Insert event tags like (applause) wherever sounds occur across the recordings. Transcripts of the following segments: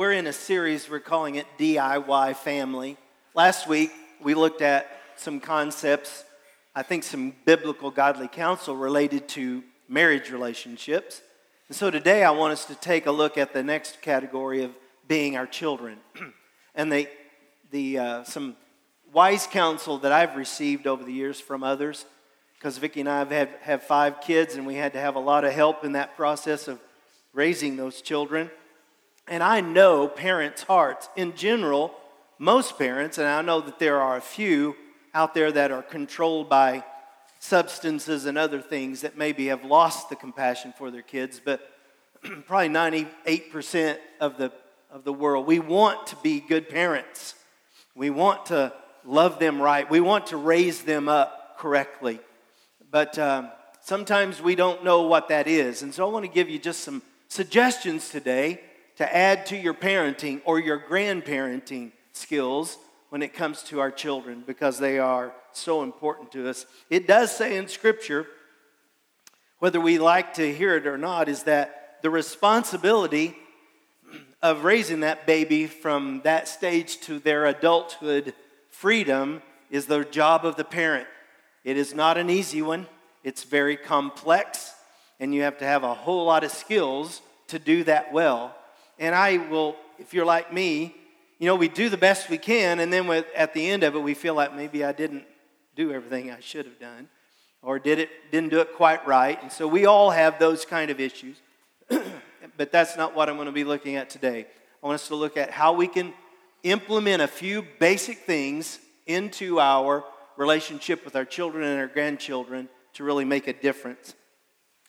we're in a series, we're calling it DIY Family. Last week, we looked at some concepts, I think some biblical godly counsel related to marriage relationships. And so today, I want us to take a look at the next category of being our children. (clears throat) and the, the, uh, some wise counsel that I've received over the years from others, because Vicki and I have, had, have five kids, and we had to have a lot of help in that process of raising those children. And I know parents' hearts. In general, most parents, and I know that there are a few out there that are controlled by substances and other things that maybe have lost the compassion for their kids, but (clears throat) probably 98% of the, of the world, we want to be good parents. We want to love them right. We want to raise them up correctly. But um, sometimes we don't know what that is. And so I want to give you just some suggestions today to add to your parenting or your grandparenting skills when it comes to our children because they are so important to us. It does say in Scripture, whether we like to hear it or not, is that the responsibility of raising that baby from that stage to their adulthood freedom is the job of the parent. It is not an easy one, it's very complex, and you have to have a whole lot of skills to do that well. And I will, if you're like me, you know, we do the best we can, and then with, at the end of it, we feel like maybe I didn't do everything I should have done, or did it didn't do it quite right. And so we all have those kind of issues. (clears throat) but that's not what I'm going to be looking at today. I want us to look at how we can implement a few basic things into our relationship with our children and our grandchildren to really make a difference.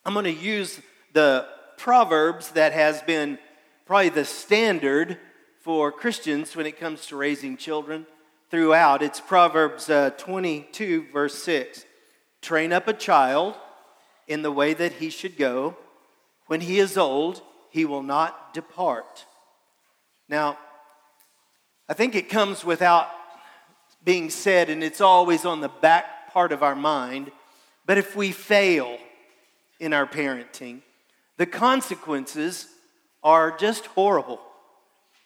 I'm going to use the Proverbs that has been probably the standard for Christians when it comes to raising children throughout. It's Proverbs uh, 22, verse 6. Train up a child in the way that he should go. When he is old, he will not depart. Now, I think it comes without being said, and it's always on the back part of our mind. But if we fail in our parenting, the consequences are just horrible.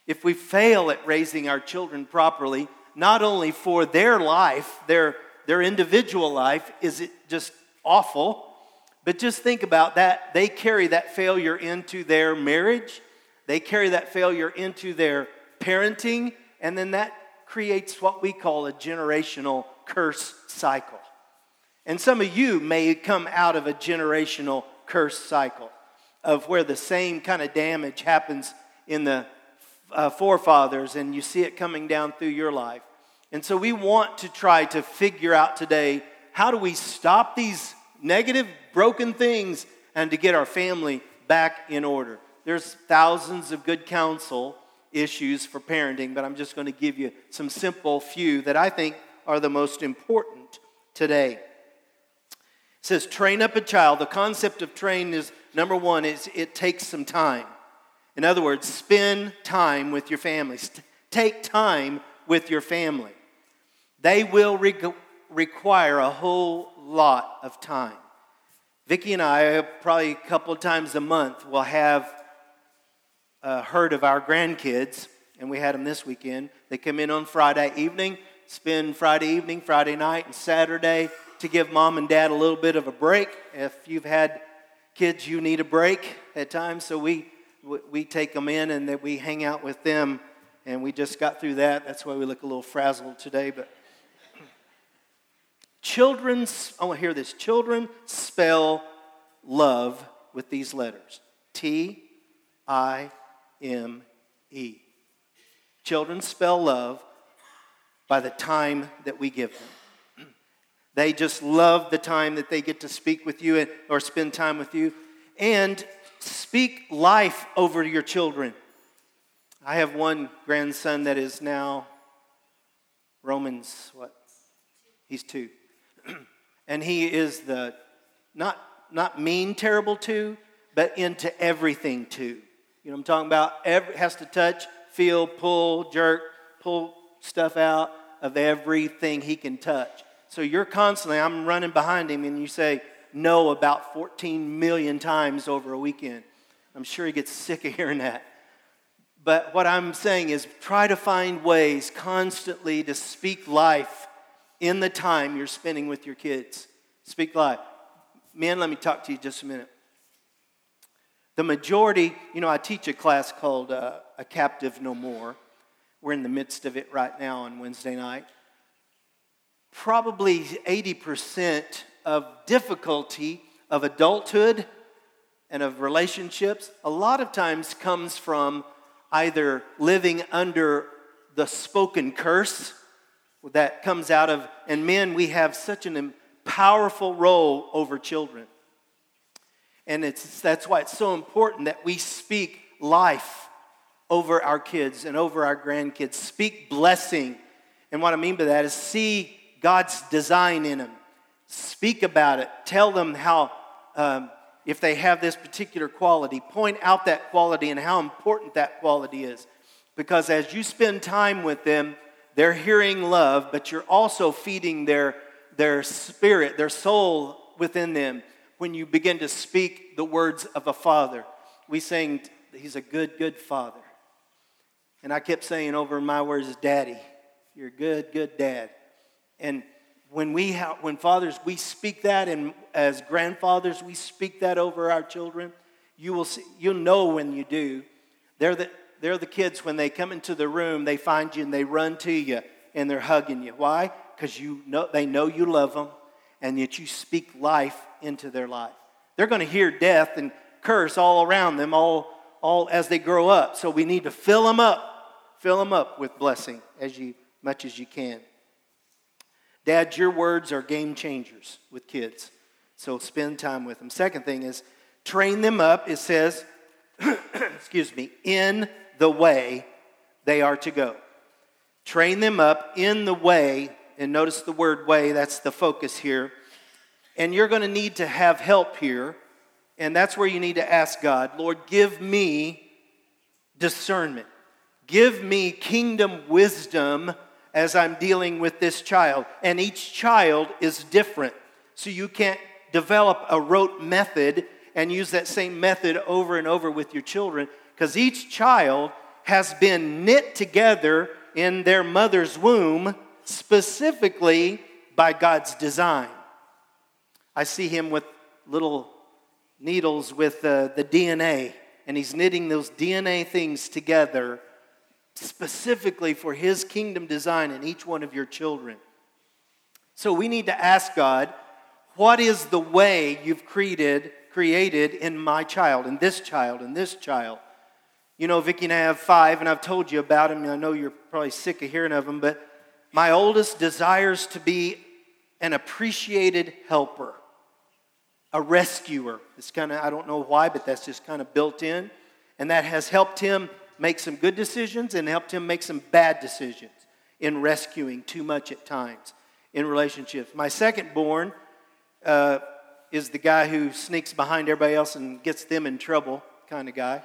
If we fail at raising our children properly, not only for their life, their, their individual life, is it just awful, but just think about that. They carry that failure into their marriage, they carry that failure into their parenting, and then that creates what we call a generational curse cycle. And some of you may come out of a generational curse cycle of where the same kind of damage happens in the uh, forefathers and you see it coming down through your life. And so we want to try to figure out today how do we stop these negative, broken things and to get our family back in order. There's thousands of good counsel issues for parenting, but I'm just going to give you some simple few that I think are the most important today. It says, train up a child. The concept of train is number one, is it takes some time. In other words, spend time with your family. Take time with your family. They will re- require a whole lot of time. Vicki and I, probably a couple times a month, will have uh, a herd of our grandkids, and we had them this weekend. They come in on Friday evening, spend Friday evening, Friday night, and Saturday to give mom and dad a little bit of a break. If you've had kids, you need a break at times, so we we take them in and that we hang out with them. And we just got through that. That's why we look a little frazzled today. But children, I want to hear this. Children spell love with these letters T I M E. Children spell love by the time that we give them. They just love the time that they get to speak with you or spend time with you. And Speak life over your children. I have one grandson that is now Romans, what? He's two. (clears throat) and he is the not not mean terrible two, but into everything too. You know what I'm talking about? Every, has to touch, feel, pull, jerk, pull stuff out of everything he can touch. So you're constantly, I'm running behind him, and you say, no about 14 million times over a weekend. I'm sure he gets sick of hearing that. But what I'm saying is try to find ways constantly to speak life in the time you're spending with your kids. Speak life. Men, let me talk to you just a minute. The majority, you know, I teach a class called uh, A Captive No More. We're in the midst of it right now on Wednesday night. Probably 80% of difficulty of adulthood and of relationships a lot of times comes from either living under the spoken curse that comes out of, and men, we have such an powerful role over children. And it's, that's why it's so important that we speak life over our kids and over our grandkids. Speak blessing. And what I mean by that is see God's design in them. Speak about it. Tell them how, um, if they have this particular quality, point out that quality and how important that quality is. Because as you spend time with them, they're hearing love, but you're also feeding their, their spirit, their soul within them when you begin to speak the words of a father. We sing, He's a good, good father. And I kept saying over my words, Daddy, you're a good, good dad. And when we have, when fathers we speak that and as grandfathers we speak that over our children. You will see you'll know when you do. They're the they're the kids when they come into the room they find you and they run to you and they're hugging you. Why? Because you know they know you love them and that you speak life into their life. They're going to hear death and curse all around them all all as they grow up. So we need to fill them up fill them up with blessing as you much as you can Dad, your words are game changers with kids. So spend time with them. Second thing is train them up. It says, (coughs) excuse me, in the way they are to go. Train them up in the way, and notice the word way, that's the focus here. And you're going to need to have help here, and that's where you need to ask God, Lord, give me discernment. Give me kingdom wisdom as I'm dealing with this child. And each child is different. So you can't develop a rote method and use that same method over and over with your children because each child has been knit together in their mother's womb specifically by God's design. I see him with little needles with uh, the DNA, and he's knitting those DNA things together specifically for His kingdom design in each one of your children. So we need to ask God, what is the way you've created, created in my child, in this child, in this child? You know, Vicki and I have five, and I've told you about them. I know you're probably sick of hearing of them, but my oldest desires to be an appreciated helper, a rescuer. It's kind of, I don't know why, but that's just kind of built in. And that has helped him make some good decisions and helped him make some bad decisions in rescuing too much at times in relationships. My second born uh, is the guy who sneaks behind everybody else and gets them in trouble kind of guy.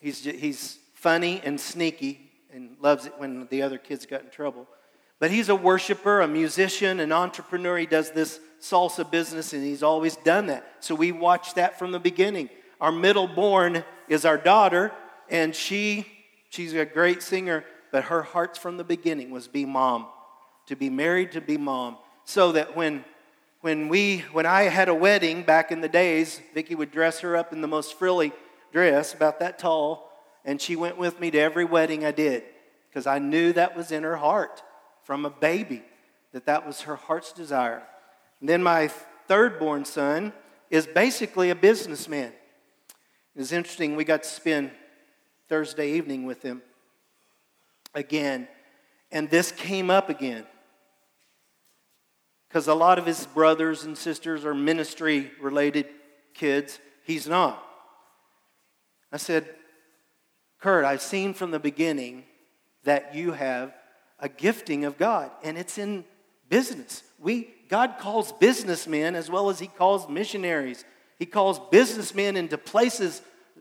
He's, he's funny and sneaky and loves it when the other kids got in trouble. But he's a worshiper, a musician, an entrepreneur. He does this salsa business and he's always done that. So we watched that from the beginning. Our middle born is our daughter, and she, she's a great singer, but her heart from the beginning was be mom, to be married, to be mom. So that when when we when I had a wedding back in the days, Vicki would dress her up in the most frilly dress, about that tall, and she went with me to every wedding I did because I knew that was in her heart from a baby, that that was her heart's desire. And then my third born son is basically a businessman. It's interesting, we got to spend Thursday evening with him again. And this came up again. Because a lot of his brothers and sisters are ministry related kids. He's not. I said, Kurt, I've seen from the beginning that you have a gifting of God, and it's in business. We, God calls businessmen as well as He calls missionaries. He calls businessmen into places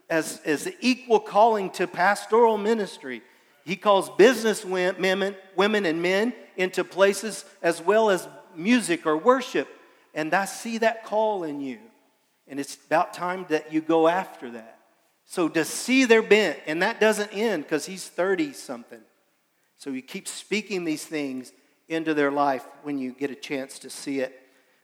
as, as equal calling to pastoral ministry. He calls business women, women and men into places as well as music or worship. And I see that call in you. And it's about time that you go after that. So to see their bent, and that doesn't end because he's 30 something. So you keep speaking these things into their life when you get a chance to see it.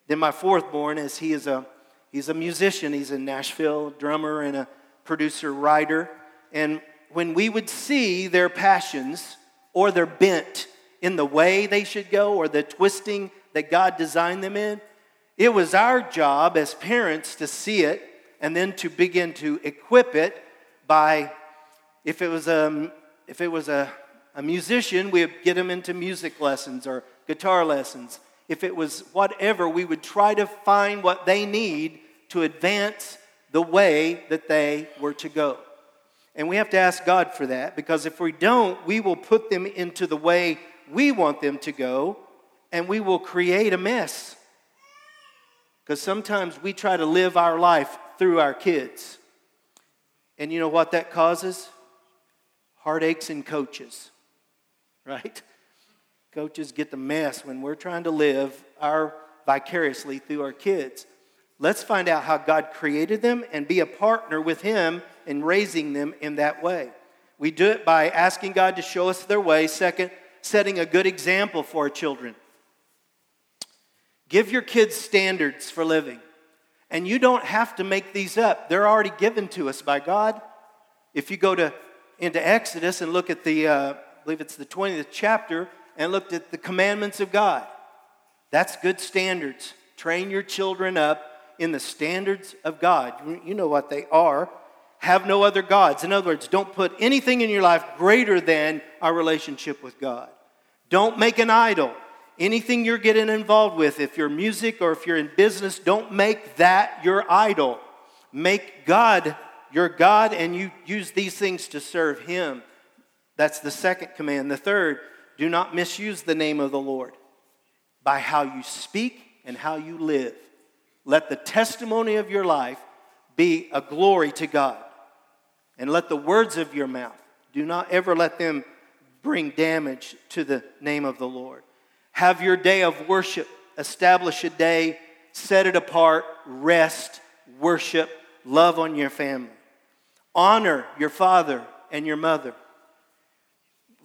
Then my fourth born is he is a he's a musician. He's in Nashville, drummer and a producer, writer. And when we would see their passions or their bent in the way they should go or the twisting that God designed them in, it was our job as parents to see it and then to begin to equip it by, if it was a, if it was a, a musician, we would get them into music lessons or guitar lessons. If it was whatever, we would try to find what they need to advance the way that they were to go. And we have to ask God for that because if we don't, we will put them into the way we want them to go and we will create a mess. Because sometimes we try to live our life through our kids. And you know what that causes? Heartaches in coaches, (laughs) right? Coaches get the mess when we're trying to live our vicariously through our kids. Let's find out how God created them and be a partner with Him in raising them in that way. We do it by asking God to show us their way. Second, setting a good example for our children. Give your kids standards for living. And you don't have to make these up. They're already given to us by God. If you go to into Exodus and look at the, uh, I believe it's the 20th chapter, and looked at the commandments of God, that's good standards. Train your children up in the standards of God. You know what they are. Have no other gods. In other words, don't put anything in your life greater than our relationship with God. Don't make an idol. Anything you're getting involved with, if you're music or if you're in business, don't make that your idol. Make God your God and you use these things to serve Him. That's the second command. The third, do not misuse the name of the Lord by how you speak and how you live. Let the testimony of your life be a glory to God. And let the words of your mouth, do not ever let them bring damage to the name of the Lord. Have your day of worship. Establish a day, set it apart, rest, worship, love on your family. Honor your father and your mother.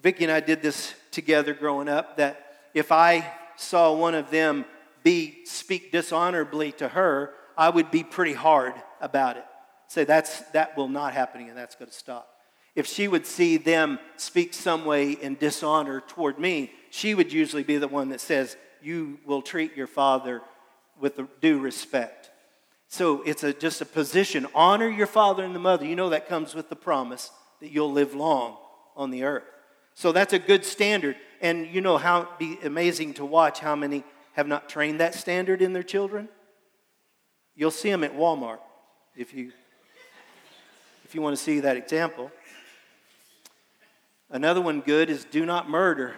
Vicki and I did this together growing up that if I saw one of them be speak dishonorably to her, I would be pretty hard about it. Say that's that will not happen and that's going to stop. If she would see them speak some way in dishonor toward me, she would usually be the one that says, You will treat your father with due respect. So it's a, just a position. Honor your father and the mother. You know that comes with the promise that you'll live long on the earth. So that's a good standard. And you know how it'd be amazing to watch how many have not trained that standard in their children? You'll see them at Walmart if you if you want to see that example. Another one good is do not murder.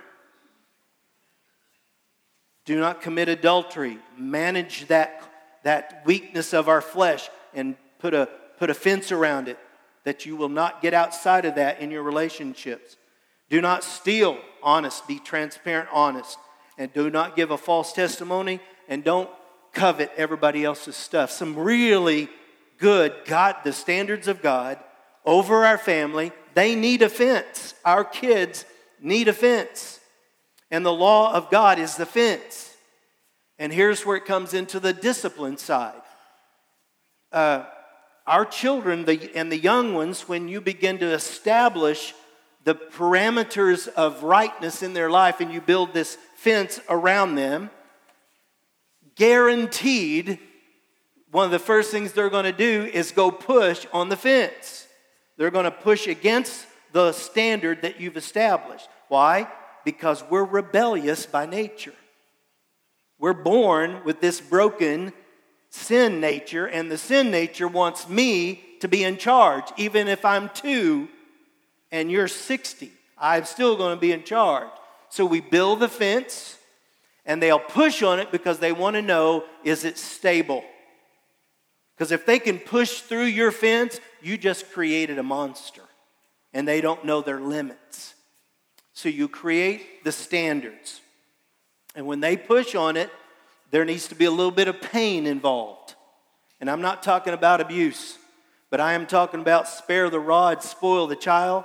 Do not commit adultery. Manage that, that weakness of our flesh and put a, put a fence around it that you will not get outside of that in your relationships. Do not steal. Honest. Be transparent, honest. And do not give a false testimony and don't covet everybody else's stuff. Some really good God, the standards of God over our family, they need a fence. Our kids need a fence. And the law of God is the fence. And here's where it comes into the discipline side. Uh, our children the, and the young ones, when you begin to establish the parameters of rightness in their life and you build this fence around them, guaranteed, one of the first things they're going to do is go push on the fence. They're going to push against the standard that you've established. Why? because we're rebellious by nature. We're born with this broken sin nature, and the sin nature wants me to be in charge. Even if I'm two and you're 60, I'm still going to be in charge. So we build the fence, and they'll push on it because they want to know is it stable? Because if they can push through your fence, you just created a monster, and they don't know their limits. So you create the standards. And when they push on it, there needs to be a little bit of pain involved. And I'm not talking about abuse, But I am talking about spare the rod, spoil the child,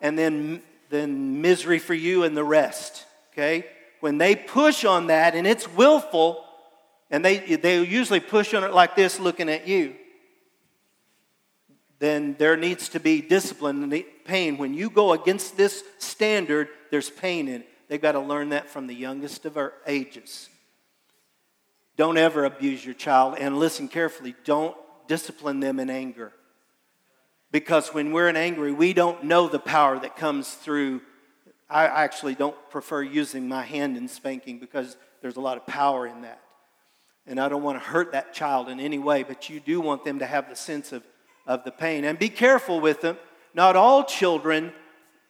and then, then misery for you and the rest. Okay? When they push on that and it's willful, and they, they usually push on it like this, looking at you, then there needs to be discipline and pain. When you go against this standard, there's pain in it. They've got to learn that from the youngest of our ages. Don't ever abuse your child, and listen carefully. Don't discipline them in anger. Because when we're in angry, we don't know the power that comes through. I actually don't prefer using my hand in spanking because there's a lot of power in that. And I don't want to hurt that child in any way, but you do want them to have the sense of, of the pain. And be careful with them. Not all children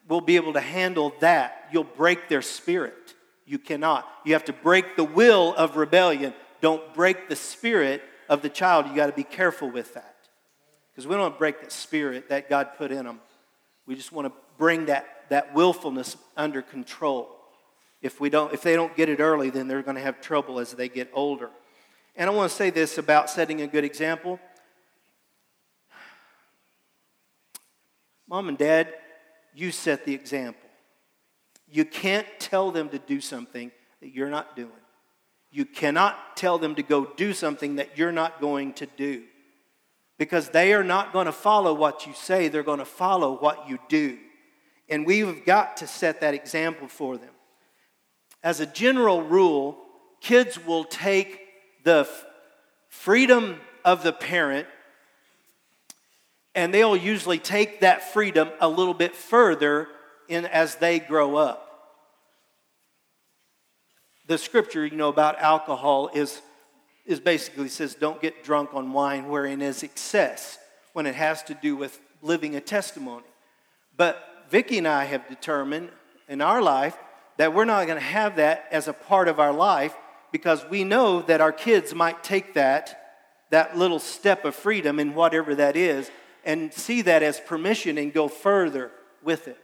will be able to handle that. You'll break their spirit. You cannot. You have to break the will of rebellion. Don't break the spirit of the child. You got to be careful with that. Because we don't want to break the spirit that God put in them. We just want to bring that, that willfulness under control. If, we don't, if they don't get it early, then they're going to have trouble as they get older. And I want to say this about setting a good example. Mom and dad, you set the example. You can't tell them to do something that you're not doing. You cannot tell them to go do something that you're not going to do. Because they are not going to follow what you say, they're going to follow what you do. And we've got to set that example for them. As a general rule, kids will take the freedom of the parent and they'll usually take that freedom a little bit further in as they grow up. The scripture, you know, about alcohol is, is basically says, don't get drunk on wine wherein is excess, when it has to do with living a testimony. But Vicki and I have determined in our life that we're not going to have that as a part of our life because we know that our kids might take that, that little step of freedom in whatever that is and see that as permission and go further with it.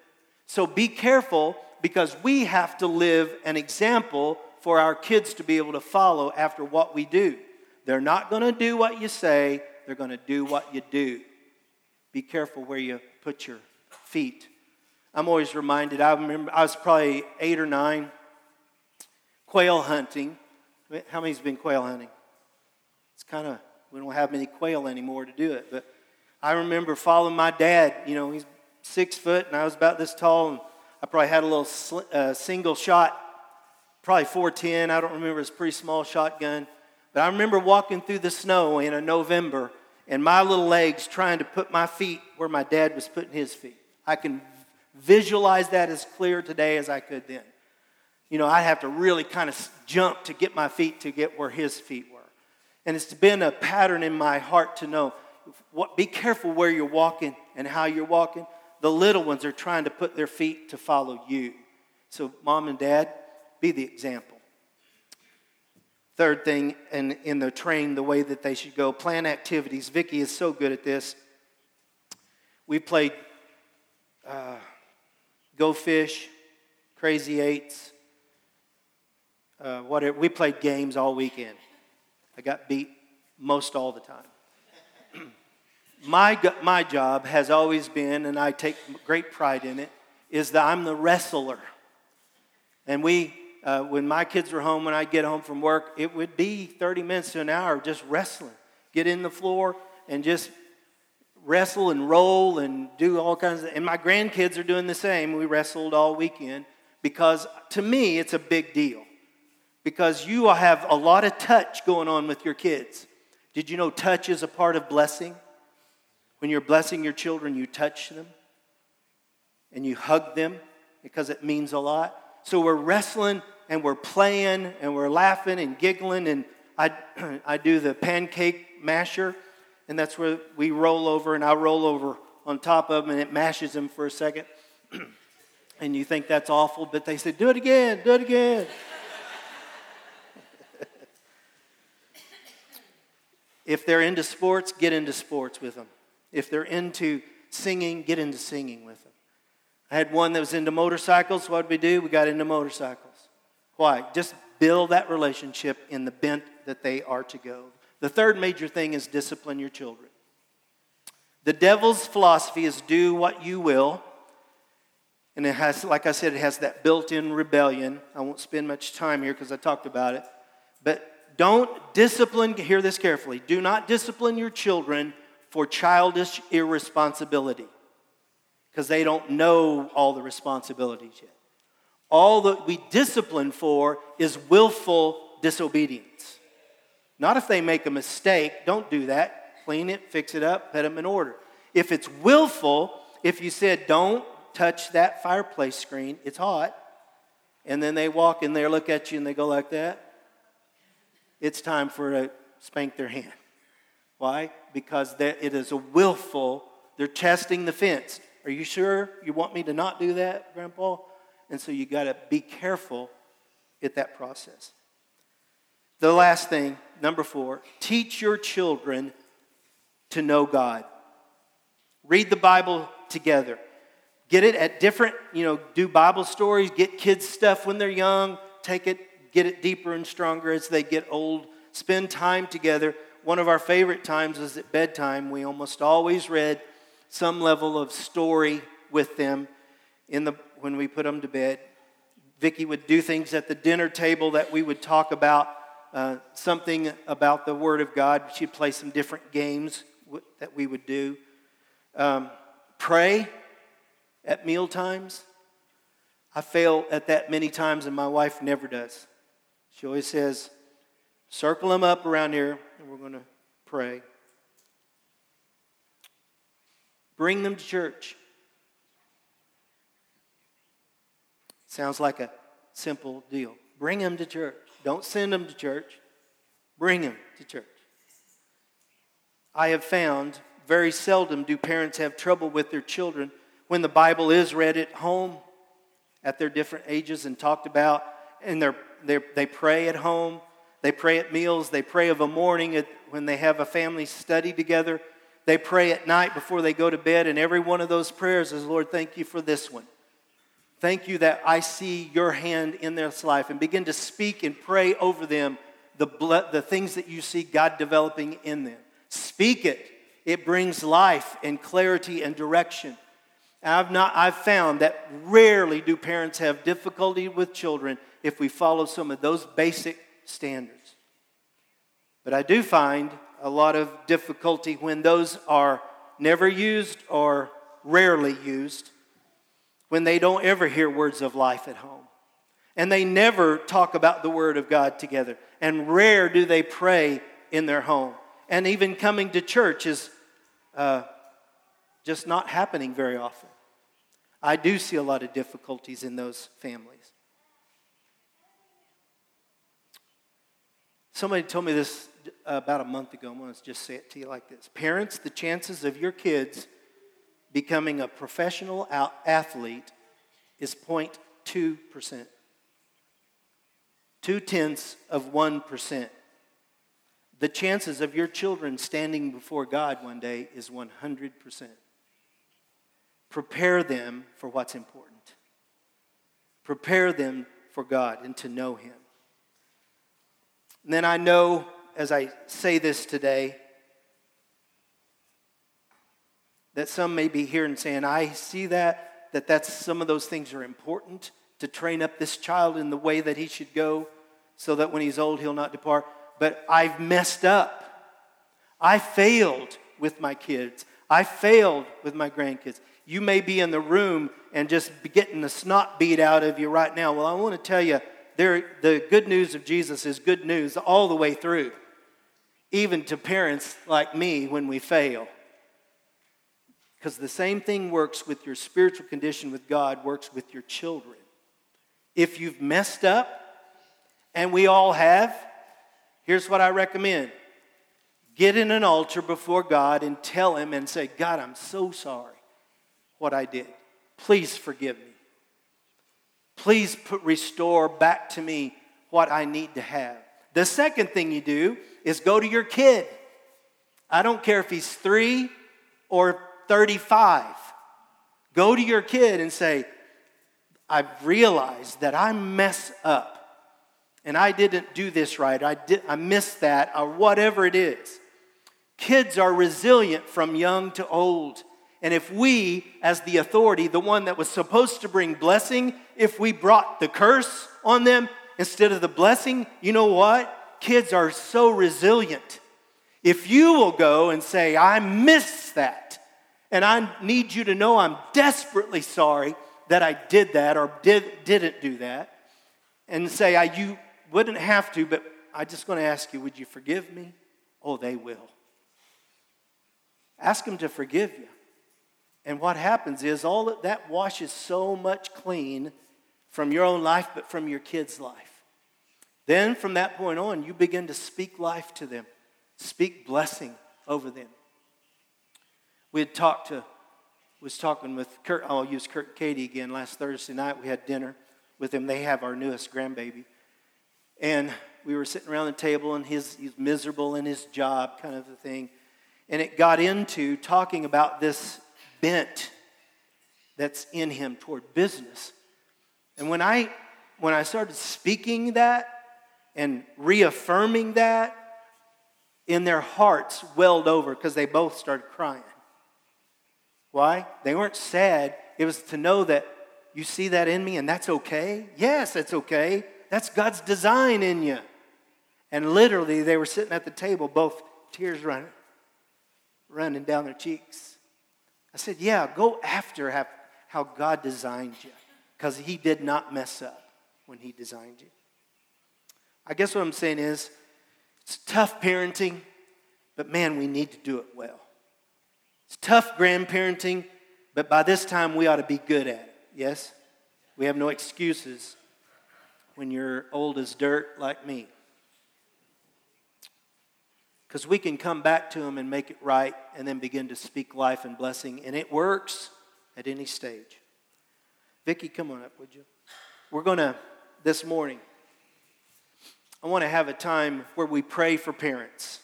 So be careful because we have to live an example for our kids to be able to follow after what we do. They're not going to do what you say, they're going to do what you do. Be careful where you put your feet. I'm always reminded, I remember I was probably eight or nine, quail hunting. How many's been quail hunting? It's kind of, we don't have many quail anymore to do it, but I remember following my dad. You know, he's six foot, and I was about this tall, and I probably had a little sl- uh, single shot, probably 410. I don't remember. It's a pretty small shotgun. But I remember walking through the snow in a November, and my little legs trying to put my feet where my dad was putting his feet. I can visualize that as clear today as I could then. You know, I'd have to really kind of jump to get my feet to get where his feet were. And it's been a pattern in my heart to know what, be careful where you're walking and how you're walking. The little ones are trying to put their feet to follow you. So, mom and dad, be the example. Third thing, in, in the train, the way that they should go, plan activities. Vicki is so good at this. We played uh, Go Fish, Crazy Eights, uh, whatever. We played games all weekend. I got beat most all the time (clears throat) my, my job has always been, and I take great pride in it, is that I'm the wrestler. And we, uh, when my kids were home, when I'd get home from work, it would be 30 minutes to an hour just wrestling. Get in the floor and just wrestle and roll and do all kinds of and my grandkids are doing the same we wrestled all weekend because to me it's a big deal because you have a lot of touch going on with your kids did you know touch is a part of blessing when you're blessing your children, you touch them and you hug them because it means a lot. So we're wrestling and we're playing and we're laughing and giggling. And I, (clears throat) I do the pancake masher, and that's where we roll over, and I roll over on top of them, and it mashes them for a second. (clears throat) and you think that's awful, but they say, Do it again, do it again. (laughs) if they're into sports, get into sports with them. If they're into singing, get into singing with them. I had one that was into motorcycles. What did we do? We got into motorcycles. Why? Just build that relationship in the bent that they are to go. The third major thing is discipline your children. The devil's philosophy is do what you will. And it has, like I said, it has that built in rebellion. I won't spend much time here because I talked about it. But don't discipline, hear this carefully, do not discipline your children for childish irresponsibility because they don't know all the responsibilities yet. All that we discipline for is willful disobedience. Not if they make a mistake, don't do that. Clean it, fix it up, put them in order. If it's willful, if you said, don't touch that fireplace screen, it's hot, and then they walk in there, look at you, and they go like that, it's time for a spank their hand. Why? Because it is a willful, they're testing the fence. Are you sure you want me to not do that, Grandpa? And so you got to be careful at that process. The last thing, number four, teach your children to know God. Read the Bible together. Get it at different, you know, do Bible stories, get kids stuff when they're young, take it, get it deeper and stronger as they get old. Spend time together. One of our favorite times was at bedtime. We almost always read some level of story with them in the, when we put them to bed. Vicki would do things at the dinner table that we would talk about uh, something about the Word of God. She'd play some different games that we would do. Um, pray at meal times. I fail at that many times, and my wife never does. She always says, Circle them up around here, and we're going to pray. Bring them to church. Sounds like a simple deal. Bring them to church. Don't send them to church. Bring them to church. I have found very seldom do parents have trouble with their children when the Bible is read at home at their different ages and talked about, and they're, they're, they pray at home, they pray at meals, they pray of a morning at, when they have a family study together, they pray at night before they go to bed, and every one of those prayers is, Lord, thank you for this one. Thank you that I see your hand in this life and begin to speak and pray over them the, the things that you see God developing in them. Speak it. It brings life and clarity and direction. I've, not, I've found that rarely do parents have difficulty with children if we follow some of those basic standards. But I do find a lot of difficulty when those are never used or rarely used, when they don't ever hear words of life at home. And they never talk about the Word of God together. And rare do they pray in their home and even coming to church is uh, just not happening very often. I do see a lot of difficulties in those families. Somebody told me this about a month ago. I'm going to just say it to you like this Parents, the chances of your kids becoming a professional athlete is 0.2%. Two tenths of 1% the chances of your children standing before God one day is 100%. Prepare them for what's important. Prepare them for God and to know Him. And then I know as I say this today that some may be here and saying, I see that, that that's some of those things are important to train up this child in the way that he should go so that when he's old he'll not depart but I've messed up. I failed with my kids. I failed with my grandkids. You may be in the room and just getting the snot beat out of you right now. Well, I want to tell you, there, the good news of Jesus is good news all the way through, even to parents like me when we fail. Because the same thing works with your spiritual condition with God, works with your children. If you've messed up, and we all have, Here's what I recommend get in an altar before God and tell Him and say, God, I'm so sorry what I did. Please forgive me. Please put, restore back to me what I need to have. The second thing you do is go to your kid. I don't care if he's three or 35. Go to your kid and say, I've realized that I mess up and I didn't do this right, I, did, I missed that, or whatever it is. Kids are resilient from young to old. And if we, as the authority, the one that was supposed to bring blessing, if we brought the curse on them instead of the blessing, you know what? Kids are so resilient. If you will go and say, I miss that, and I need you to know I'm desperately sorry that I did that or did, didn't do that, and say, I, you wouldn't have to, but I'm just going to ask you, would you forgive me? Oh, they will. Ask them to forgive you. And what happens is all that, that washes so much clean from your own life, but from your kids' life. Then from that point on, you begin to speak life to them, speak blessing over them. We had talked to, was talking with Kurt, I'll use Kurt and Katie again last Thursday night. We had dinner with them. They have our newest grandbaby. And we were sitting around the table, and his, he's miserable in his job, kind of a thing. And it got into talking about this bent that's in him toward business. And when I when I started speaking that and reaffirming that, in their hearts welled over because they both started crying. Why? They weren't sad. It was to know that you see that in me and that's okay. Yes, that's okay. That's God's design in you. And literally, they were sitting at the table, both tears running, running down their cheeks. I said, Yeah, go after how God designed you because He did not mess up when He designed you. I guess what I'm saying is it's tough parenting, but man, we need to do it well. It's tough grandparenting, but by this time we ought to be good at it. Yes? We have no excuses when you're old as dirt like me. Because we can come back to them and make it right and then begin to speak life and blessing, and it works at any stage. Vicki, come on up, would you? We're going to, this morning, I want to have a time where we pray for parents.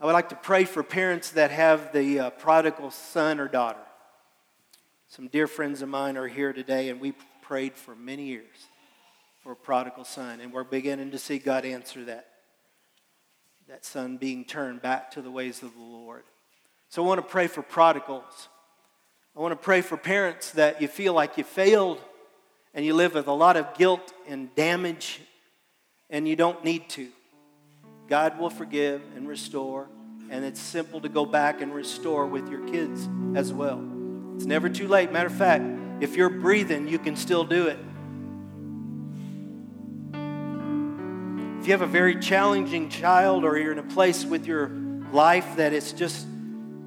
I would like to pray for parents that have the uh, prodigal son or daughter. Some dear friends of mine are here today, and we prayed for many years for a prodigal son, and we're beginning to see God answer that that son being turned back to the ways of the Lord. So I want to pray for prodigals. I want to pray for parents that you feel like you failed and you live with a lot of guilt and damage and you don't need to. God will forgive and restore, and it's simple to go back and restore with your kids as well. It's never too late. Matter of fact, if you're breathing, you can still do it. If you have a very challenging child or you're in a place with your life that it's just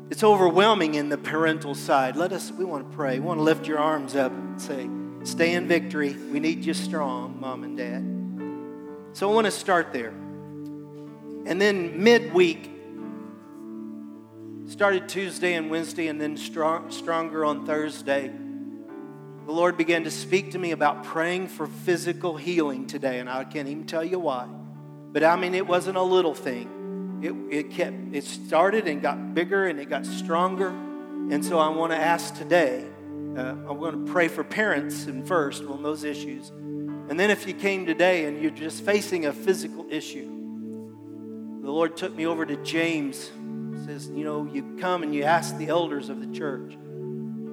it's overwhelming in the parental side let us we want to pray we want to lift your arms up and say stay in victory we need you strong mom and dad so i want to start there and then midweek started tuesday and wednesday and then strong, stronger on thursday the lord began to speak to me about praying for physical healing today and i can't even tell you why but I mean, it wasn't a little thing. It, it kept, it started and got bigger and it got stronger. And so I want to ask today, uh, I'm going to pray for parents and first on those issues. And then if you came today and you're just facing a physical issue, the Lord took me over to James. He says, you know, you come and you ask the elders of the church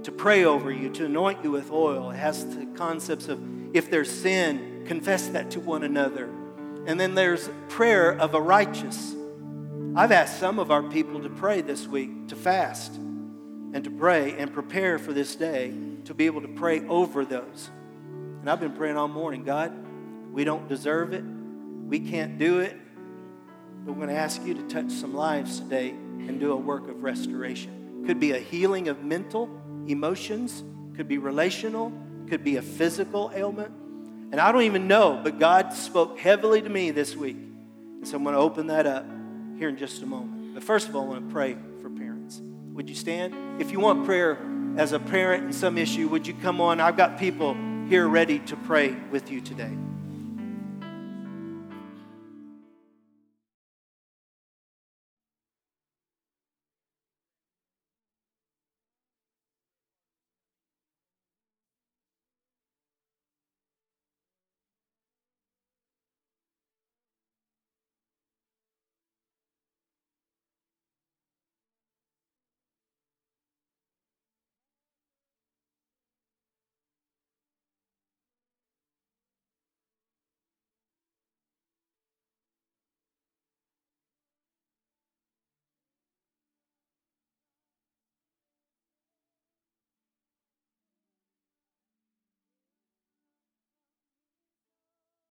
to pray over you, to anoint you with oil. It has the concepts of if there's sin, confess that to one another and then there's prayer of a righteous. I've asked some of our people to pray this week, to fast, and to pray and prepare for this day to be able to pray over those. And I've been praying all morning God, we don't deserve it, we can't do it, but we're going to ask you to touch some lives today and do a work of restoration. Could be a healing of mental emotions, could be relational, could be a physical ailment and I don't even know, but God spoke heavily to me this week. And so I'm going to open that up here in just a moment. But first of all, I want to pray for parents. Would you stand? If you want prayer as a parent in some issue, would you come on? I've got people here ready to pray with you today.